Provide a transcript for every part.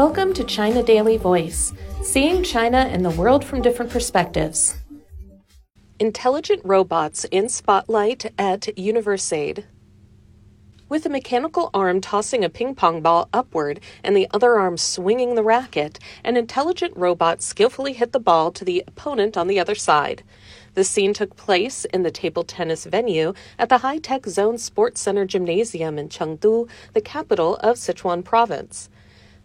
Welcome to China Daily Voice, seeing China and the world from different perspectives. Intelligent robots in spotlight at Universiade. With a mechanical arm tossing a ping pong ball upward and the other arm swinging the racket, an intelligent robot skillfully hit the ball to the opponent on the other side. The scene took place in the table tennis venue at the High Tech Zone Sports Center Gymnasium in Chengdu, the capital of Sichuan Province.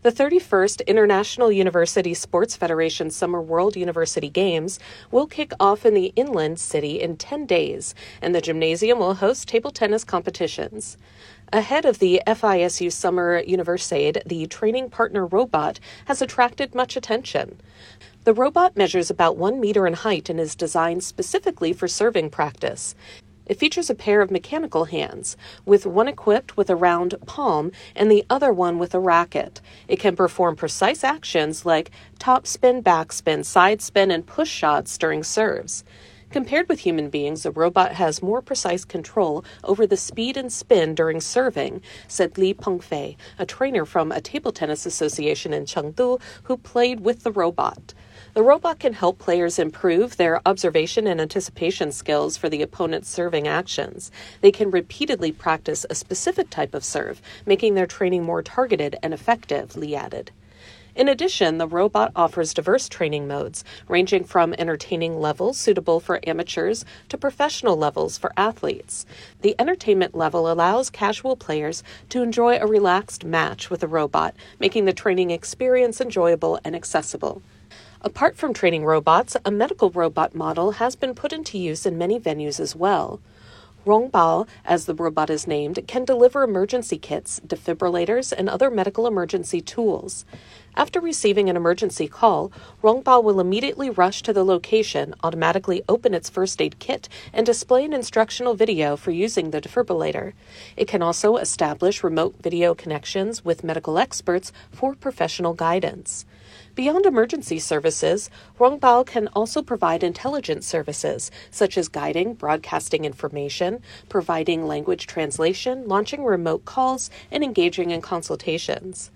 The 31st International University Sports Federation Summer World University Games will kick off in the inland city in 10 days, and the gymnasium will host table tennis competitions. Ahead of the FISU Summer Universiade, the training partner robot has attracted much attention. The robot measures about one meter in height and is designed specifically for serving practice. It features a pair of mechanical hands, with one equipped with a round palm and the other one with a racket. It can perform precise actions like top spin, backspin, side spin, and push shots during serves. Compared with human beings, a robot has more precise control over the speed and spin during serving, said Li Pengfei, a trainer from a table tennis association in Chengdu who played with the robot. The robot can help players improve their observation and anticipation skills for the opponent's serving actions. They can repeatedly practice a specific type of serve, making their training more targeted and effective, Li added. In addition, the robot offers diverse training modes, ranging from entertaining levels suitable for amateurs to professional levels for athletes. The entertainment level allows casual players to enjoy a relaxed match with a robot, making the training experience enjoyable and accessible. Apart from training robots, a medical robot model has been put into use in many venues as well. Rongbao, as the robot is named, can deliver emergency kits, defibrillators, and other medical emergency tools. After receiving an emergency call, Rongbao will immediately rush to the location, automatically open its first aid kit, and display an instructional video for using the defibrillator. It can also establish remote video connections with medical experts for professional guidance. Beyond emergency services, Rongbao can also provide intelligence services, such as guiding, broadcasting information, providing language translation, launching remote calls, and engaging in consultations.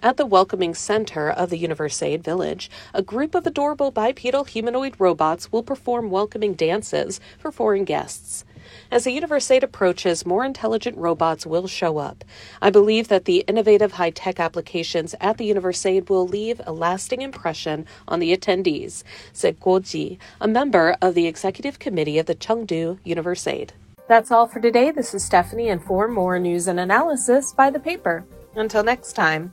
At the welcoming center of the Universiade village, a group of adorable bipedal humanoid robots will perform welcoming dances for foreign guests. As the Universiade approaches, more intelligent robots will show up. I believe that the innovative high tech applications at the Universiade will leave a lasting impression on the attendees, said Guo Ji, a member of the executive committee of the Chengdu Universiade. That's all for today. This is Stephanie, and for more news and analysis, by the paper. Until next time.